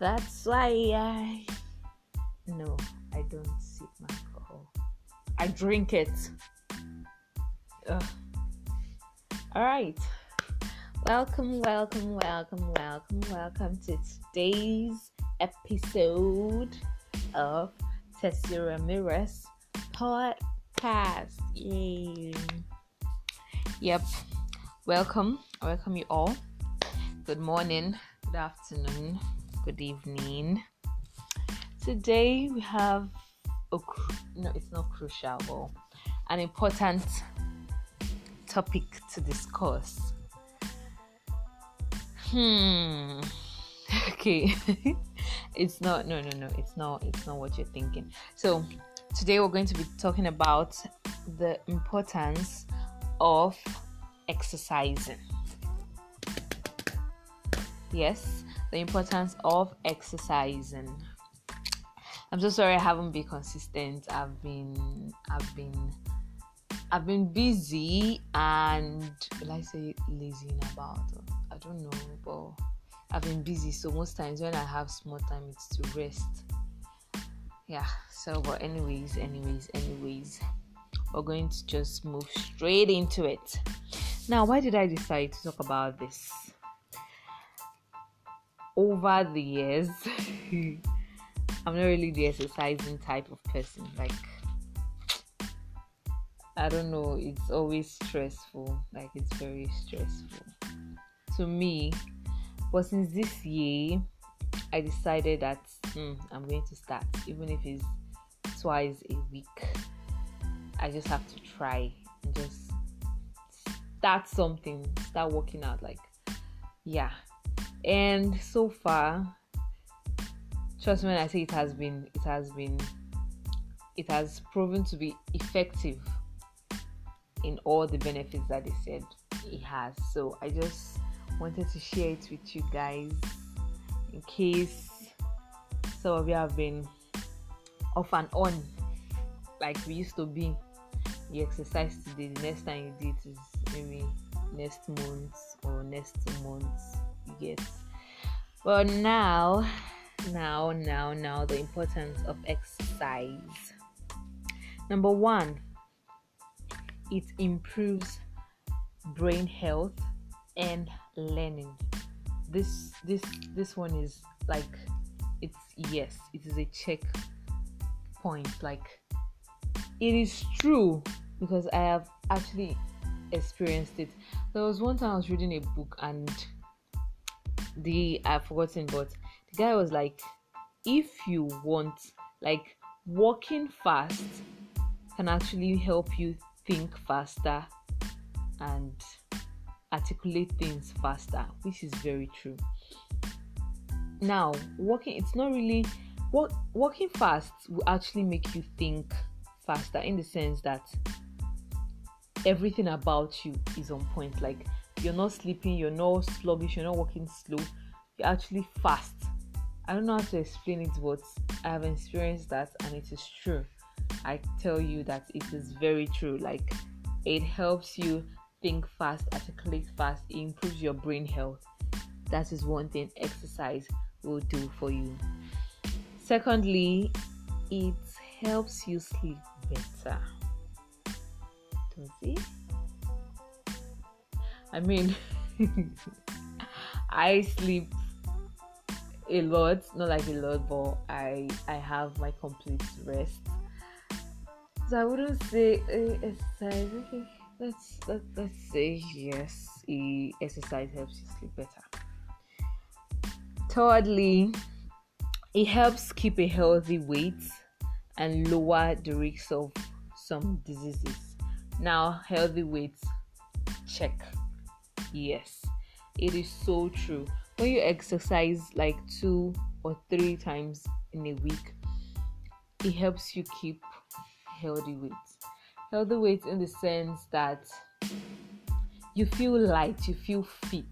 That's why I. No, I don't sip alcohol. I drink it. Ugh. All right. Welcome, welcome, welcome, welcome, welcome to today's episode of Tessie Ramirez podcast. Yay. Yep. Welcome. Welcome you all. Good morning, good afternoon, good evening. Today we have a no, it's not crucial, but an important topic to discuss. Hmm. Okay. it's not no no no, it's not it's not what you're thinking. So, today we're going to be talking about the importance of exercising. Yes, the importance of exercising. I'm so sorry I haven't been consistent. I've been I've been I've been busy and will I say lazy about I don't know, but I've been busy so most times when I have small time it's to rest. Yeah, so but anyways, anyways, anyways, we're going to just move straight into it. Now, why did I decide to talk about this? Over the years, I'm not really the exercising type of person. Like, I don't know, it's always stressful. Like, it's very stressful to me. But since this year, I decided that mm, I'm going to start, even if it's twice a week. I just have to try and just start something, start working out. Like, yeah. And so far, trust me when I say it has been, it has been, it has proven to be effective in all the benefits that they said it has. So I just wanted to share it with you guys in case some of you have been off and on like we used to be. You exercise today, the next time you do it is maybe next month or next two months. But now, now, now, now, the importance of exercise. Number one, it improves brain health and learning. This this this one is like it's yes, it is a check point. Like it is true because I have actually experienced it. There was one time I was reading a book and the I've forgotten, but the guy was like, if you want, like walking fast can actually help you think faster and articulate things faster, which is very true. Now, walking it's not really what walking fast will actually make you think faster in the sense that everything about you is on point. Like you're not sleeping, you're not sluggish, you're not walking slow, you're actually fast. I don't know how to explain it, but I have experienced that and it is true. I tell you that it is very true. Like it helps you think fast, articulate fast, it improves your brain health. That is one thing exercise will do for you. Secondly, it helps you sleep better. Does it? I mean, I sleep a lot, not like a lot, but I I have my complete rest. So I wouldn't say uh, exercise. Okay, let's let, let's say yes, exercise helps you sleep better. Thirdly, it helps keep a healthy weight and lower the risk of some diseases. Now, healthy weight, check. Yes, it is so true. When you exercise like two or three times in a week, it helps you keep healthy weight. Healthy weight in the sense that you feel light, you feel fit,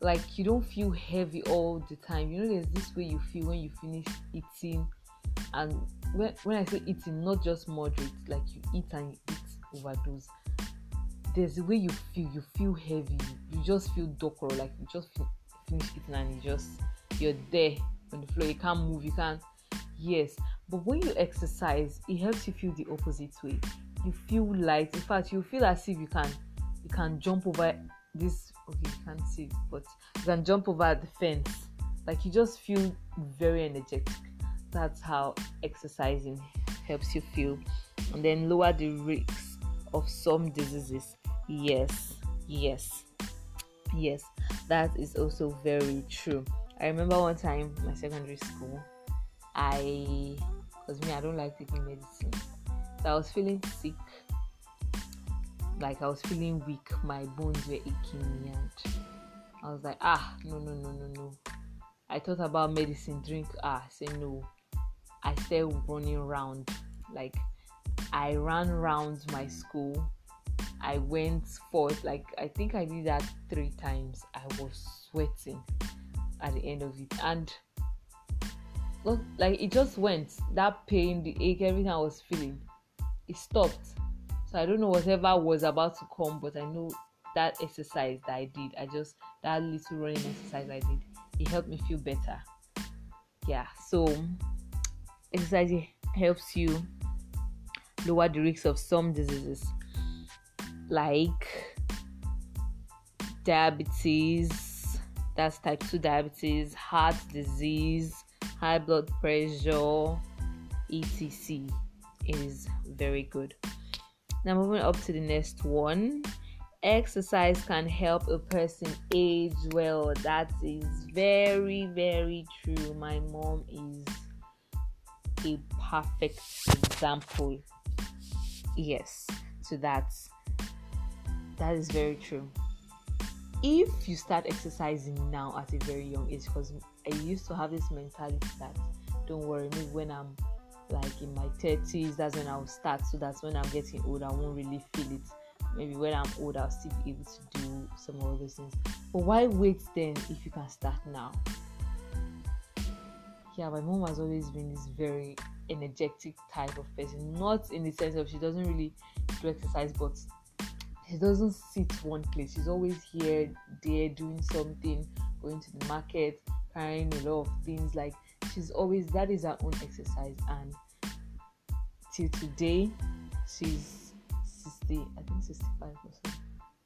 like you don't feel heavy all the time. You know, there's this way you feel when you finish eating, and when, when I say eating, not just moderate, like you eat and you eat overdose. There's the way you feel, you feel heavy, you just feel dull, like you just finish eating and you just you're there on the floor. You can't move. You can't. Yes, but when you exercise, it helps you feel the opposite way. You feel light. In fact, you feel as if you can you can jump over this. Okay, you can't see, but you can jump over the fence. Like you just feel very energetic. That's how exercising helps you feel, and then lower the risks of some diseases. Yes, yes, yes. That is also very true. I remember one time my secondary school, I, because me, I don't like taking medicine. So I was feeling sick, like I was feeling weak. My bones were aching and I was like, ah, no, no, no, no, no. I thought about medicine, drink. Ah, say no. I started running around, like I ran around my school. I went forth, like I think I did that three times. I was sweating at the end of it. And like it just went. That pain, the ache, everything I was feeling, it stopped. So I don't know whatever was about to come, but I know that exercise that I did, I just that little running exercise I did, it helped me feel better. Yeah, so exercise helps you lower the risk of some diseases like diabetes, that's type 2 diabetes, heart disease, high blood pressure, etc. is very good. Now, moving up to the next one exercise can help a person age well. That is very, very true. My mom is a perfect example. Yes, so that's that is very true if you start exercising now at a very young age, because I used to have this mentality that don't worry, me when I'm like in my 30s, that's when I'll start. So that's when I'm getting old, I won't really feel it. Maybe when I'm old, I'll still be able to do some of those things. But why wait then if you can start now? Yeah, my mom has always been this very energetic type of person. Not in the sense of she doesn't really do exercise, but she doesn't sit one place. She's always here, there, doing something, going to the market, carrying a lot of things. Like she's always that is her own exercise. And till today, she's 60, I think 65 or so.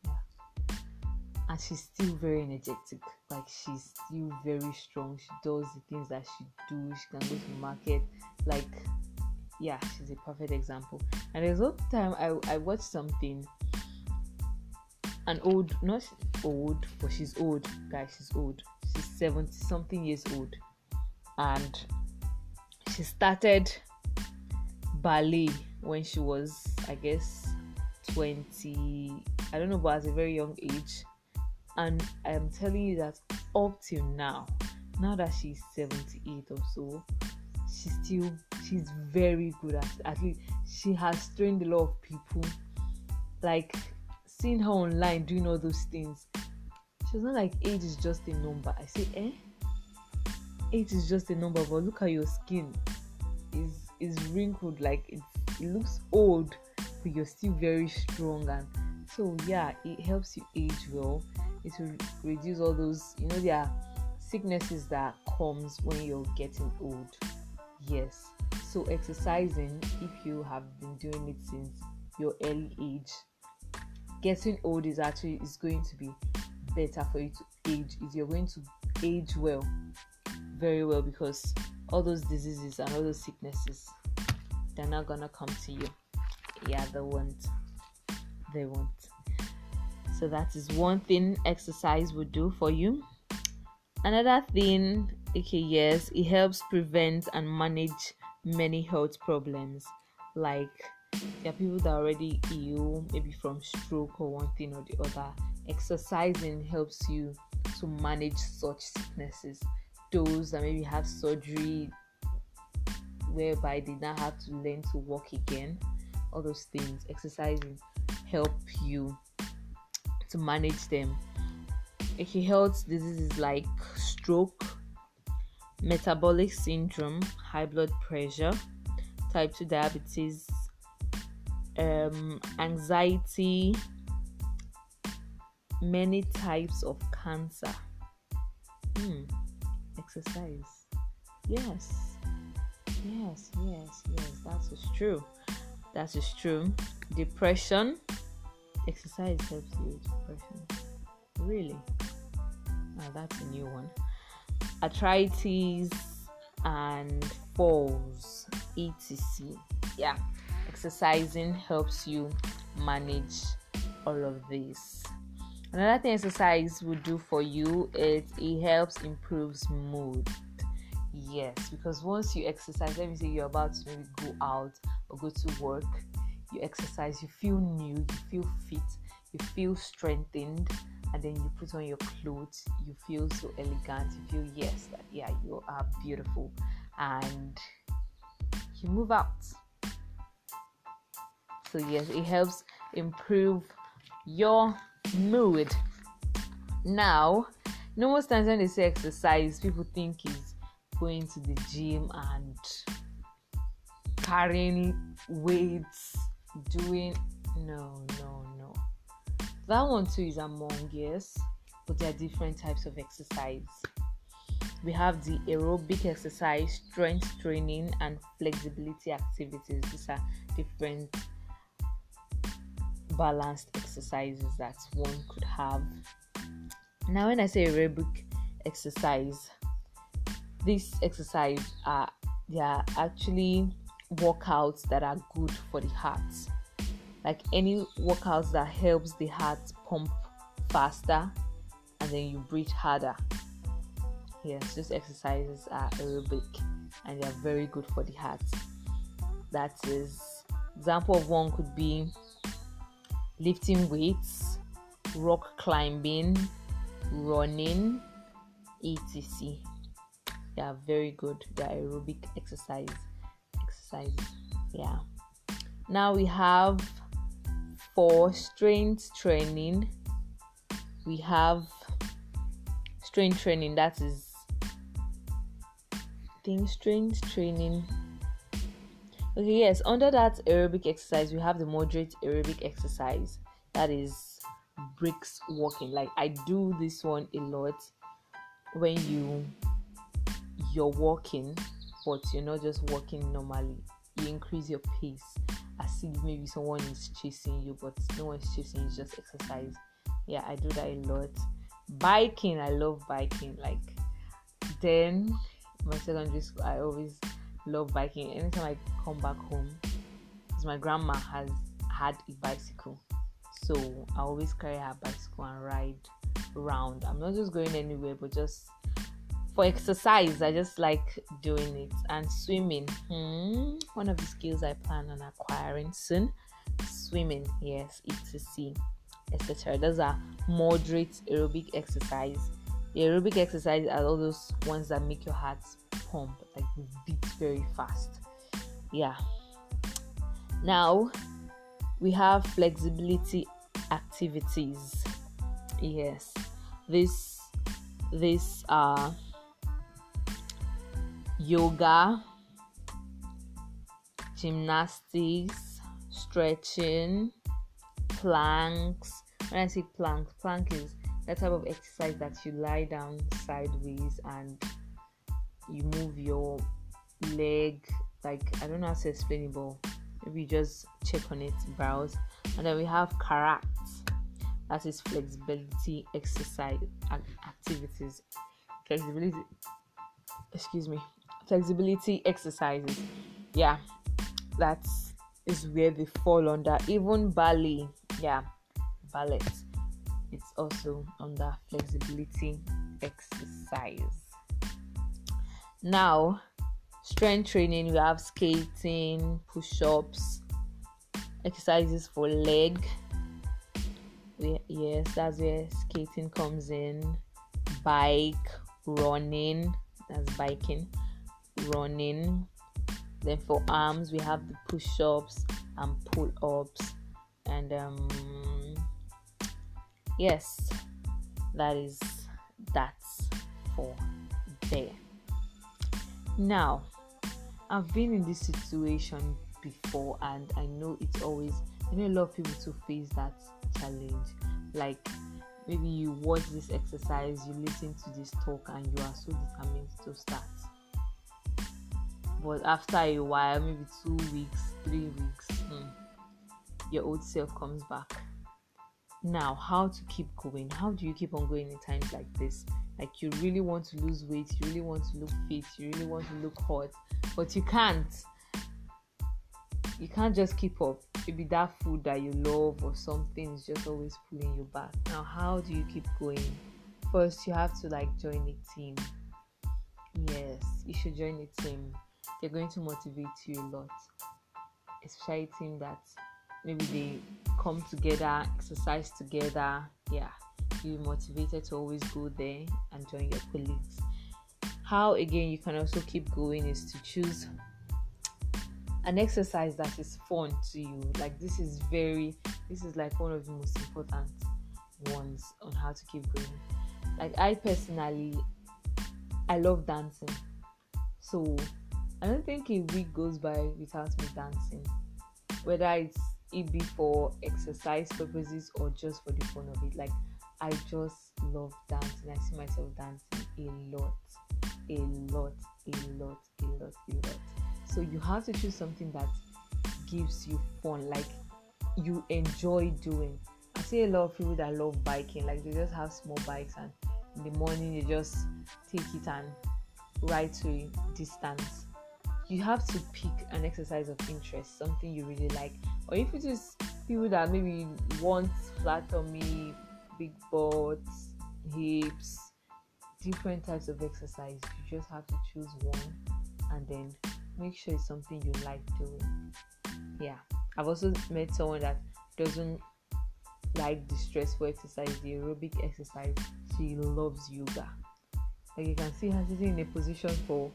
Yeah. And she's still very energetic. Like she's still very strong. She does the things that she do. She can go to the market. Like yeah, she's a perfect example. And there's one time I, I watched something an old, not old, but she's old, guys. She's old. She's 70 something years old. And she started ballet when she was, I guess, 20. I don't know, but at a very young age. And I'm telling you that up till now, now that she's 78 or so, she's still she's very good at. At least she has trained a lot of people. Like seeing her online doing all those things, she was not like age is just a number. I say, eh? Age is just a number, but look at your skin. Is is wrinkled, like it, it looks old, but you're still very strong and so yeah, it helps you age well. It will reduce all those, you know, there are sicknesses that comes when you're getting old. Yes. So exercising, if you have been doing it since your early age, getting old is actually is going to be better for you to age is you're going to age well very well because all those diseases and all those sicknesses they're not gonna come to you. Yeah they won't they won't so that is one thing exercise would do for you. Another thing okay yes it helps prevent and manage many health problems like there are people that are already ill, maybe from stroke or one thing or the other. Exercising helps you to manage such sicknesses. Those that maybe have surgery whereby they now have to learn to walk again. All those things. Exercising help you to manage them. It helps diseases like stroke, metabolic syndrome, high blood pressure, type 2 diabetes, um, anxiety, many types of cancer. Hmm. Exercise. Yes. Yes, yes, yes. That is true. That is true. Depression. Exercise helps you with depression. Really? Now that's a new one. Arthritis and falls, etc. Yeah, exercising helps you manage all of this. Another thing exercise will do for you is it helps improves mood. Yes, because once you exercise, let me say you're about to maybe go out or go to work, you exercise, you feel new, you feel fit, you feel strengthened, and then you put on your clothes, you feel so elegant, you feel yes, that yeah, you are beautiful, and you move out. So yes, it helps improve your mood. Now, no most times when they say exercise, people think is going to the gym and carrying weights, doing no, no, no. That one too is among yes, but there are different types of exercise. We have the aerobic exercise, strength training, and flexibility activities. These are different balanced exercises that one could have. Now, when I say aerobic exercise, this exercise are they are actually workouts that are good for the heart. Like any workouts that helps the heart pump faster and then you breathe harder. Yes, those exercises are aerobic and they are very good for the heart. That is example of one could be lifting weights, rock climbing, running, etc. They are very good. They are aerobic exercise exercises. Yeah. Now we have for strength training. We have strength training that is thing strength training Okay, yes, under that aerobic exercise, we have the moderate aerobic exercise that is brisk walking. Like I do this one a lot when you you're walking, but you're not just walking normally. You increase your pace as if maybe someone is chasing you, but no one's chasing you, just exercise. Yeah, I do that a lot. Biking, I love biking. Like then my secondary school, I always love biking. Anytime I come back home, because my grandma has had a bicycle, so I always carry her bicycle and ride around. I'm not just going anywhere, but just for exercise. I just like doing it and swimming. Hmm, one of the skills I plan on acquiring soon. Swimming, yes, etc. etc. Those are moderate aerobic exercise. The aerobic exercise are all those ones that make your heart pump, like beat very fast. Yeah. Now we have flexibility activities. Yes. This this uh yoga, gymnastics, stretching, planks. When I say plank, plank is that type of exercise that you lie down sideways and you move your leg like I don't know how to explain it, but maybe just check on it, browse. And then we have karat, that is flexibility exercise activities. Flexibility, excuse me, flexibility exercises. Yeah, that is where they fall under. Even ballet, yeah, ballet, it's also under flexibility exercise. Now, strength training, we have skating, push ups, exercises for leg. Yes, that's where skating comes in. Bike, running, that's biking, running. Then for arms, we have the push ups and pull ups. And um, yes, that is that's for there. Now, I've been in this situation before, and I know it's always, I know a lot of people to face that challenge. Like, maybe you watch this exercise, you listen to this talk, and you are so determined to start. but after a while, maybe two weeks, three weeks, hmm, your old self comes back. Now, how to keep going? How do you keep on going in times like this? Like you really want to lose weight, you really want to look fit, you really want to look hot, but you can't. You can't just keep up. Maybe that food that you love or something is just always pulling you back. Now, how do you keep going? First, you have to like join a team. Yes, you should join a team. They're going to motivate you a lot, especially a team that maybe they come together, exercise together. Yeah, you motivated to always go there and join your colleagues. How again you can also keep going is to choose an exercise that is fun to you. Like this is very this is like one of the most important ones on how to keep going. Like I personally I love dancing. So I don't think a week goes by without me dancing. Whether it's it be for exercise purposes or just for the fun of it. Like I just love dancing. I see myself dancing a lot, a lot, a lot, a lot, a lot. So you have to choose something that gives you fun, like you enjoy doing. I see a lot of people that love biking, like they just have small bikes and in the morning they just take it and ride to a distance. You have to pick an exercise of interest, something you really like. Or if it is people that maybe want flat tummy, big butts, hips, different types of exercise. You just have to choose one and then make sure it's something you like doing. Yeah. I've also met someone that doesn't like the stressful exercise, the aerobic exercise. She loves yoga. Like you can see her sitting in a position for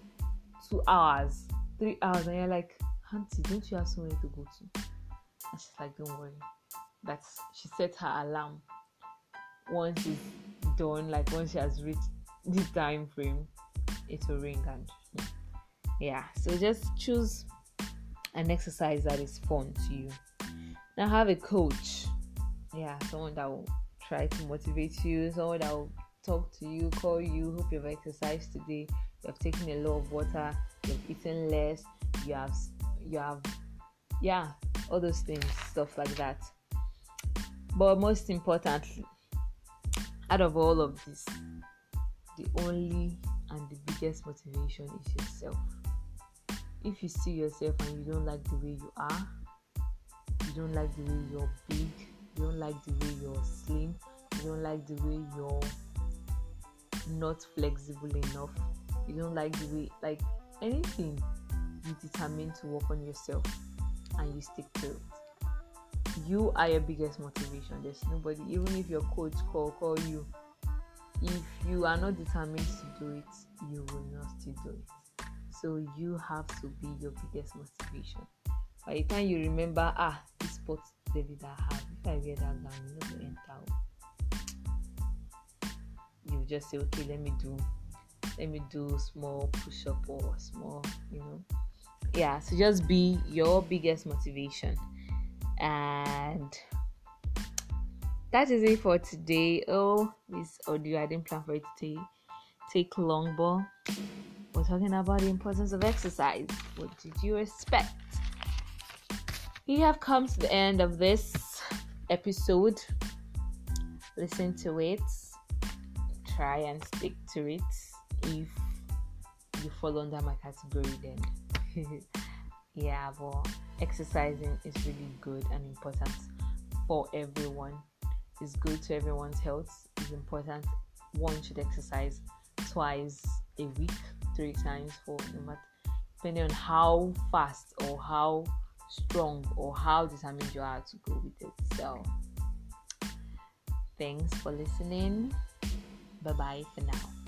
two hours, three hours, and you're like, Auntie, don't you have somewhere to go to? And she's like, Don't worry. That's she set her alarm once it's done, like once she has reached the time frame, it will ring and yeah. So just choose an exercise that is fun to you. Now have a coach. Yeah, someone that will try to motivate you, someone that will talk to you, call you, hope you've exercised today, you have taken a lot of water, you've eaten less, you have you have yeah, all those things, stuff like that. But most importantly, out of all of this, the only and the biggest motivation is yourself. If you see yourself and you don't like the way you are, you don't like the way you're big, you don't like the way you're slim, you don't like the way you're not flexible enough, you don't like the way, like anything, you determine to work on yourself and you stick to it you are your biggest motivation. There's nobody, even if your coach call call you, if you are not determined to do it, you will not still do it. So you have to be your biggest motivation. By the time you remember, ah, this spot David I have, if I wear that gown, you know enter. You just say, okay, let me do, let me do small push up or small, you know. Yeah, so just be your biggest motivation and that is it for today. Oh, this audio I didn't plan for it to take, long, but we're talking about the importance of exercise. What did you expect? We have come to the end of this episode. Listen to it, try and stick to it. If you fall under my category, then yeah, but exercising is really good and important for everyone. It's good to everyone's health. It's important. One should exercise twice a week, three times for no matter depending on how fast or how strong or how determined you are to go with it. So thanks for listening. Bye bye for now.